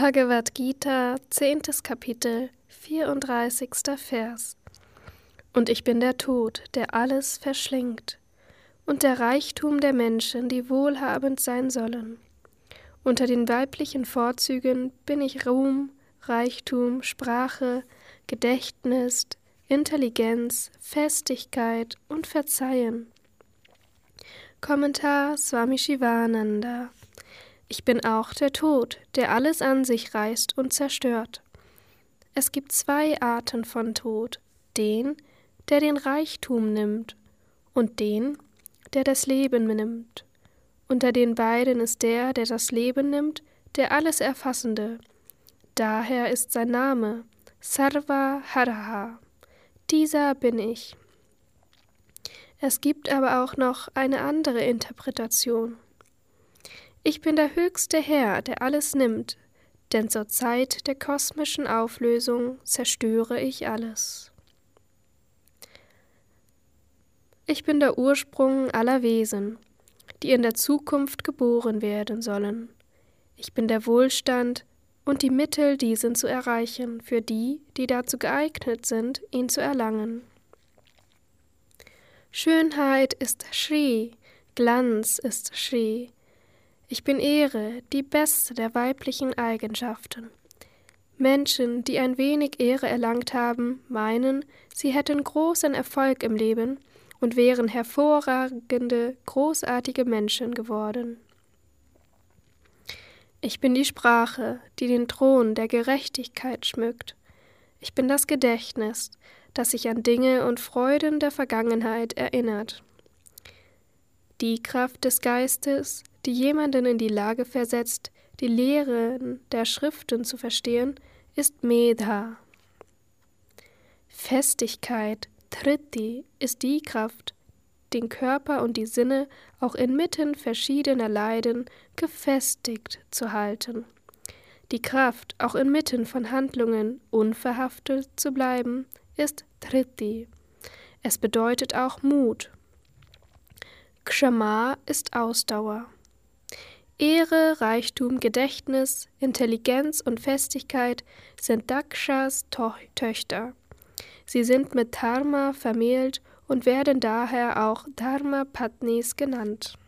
Bhagavad Gita, 10. Kapitel, 34. Vers. Und ich bin der Tod, der alles verschlingt, und der Reichtum der Menschen, die wohlhabend sein sollen. Unter den weiblichen Vorzügen bin ich Ruhm, Reichtum, Sprache, Gedächtnis, Intelligenz, Festigkeit und Verzeihen. Kommentar Swami Shivananda ich bin auch der Tod, der alles an sich reißt und zerstört. Es gibt zwei Arten von Tod, den, der den Reichtum nimmt, und den, der das Leben nimmt. Unter den beiden ist der, der das Leben nimmt, der alles Erfassende. Daher ist sein Name Sarva Haraha. Dieser bin ich. Es gibt aber auch noch eine andere Interpretation. Ich bin der höchste Herr, der alles nimmt, denn zur Zeit der kosmischen Auflösung zerstöre ich alles. Ich bin der Ursprung aller Wesen, die in der Zukunft geboren werden sollen. Ich bin der Wohlstand und die Mittel, diesen zu erreichen, für die, die dazu geeignet sind, ihn zu erlangen. Schönheit ist Shri, Glanz ist Shri, ich bin Ehre, die beste der weiblichen Eigenschaften. Menschen, die ein wenig Ehre erlangt haben, meinen, sie hätten großen Erfolg im Leben und wären hervorragende, großartige Menschen geworden. Ich bin die Sprache, die den Thron der Gerechtigkeit schmückt. Ich bin das Gedächtnis, das sich an Dinge und Freuden der Vergangenheit erinnert. Die Kraft des Geistes, die jemanden in die Lage versetzt, die Lehren der Schriften zu verstehen, ist Medha. Festigkeit, Triti, ist die Kraft, den Körper und die Sinne auch inmitten verschiedener Leiden gefestigt zu halten. Die Kraft, auch inmitten von Handlungen unverhaftet zu bleiben, ist Triti. Es bedeutet auch Mut. Kshama ist Ausdauer. Ehre, Reichtum, Gedächtnis, Intelligenz und Festigkeit sind Dakshas to Töchter. Sie sind mit Dharma vermählt und werden daher auch Dharma Patnis genannt.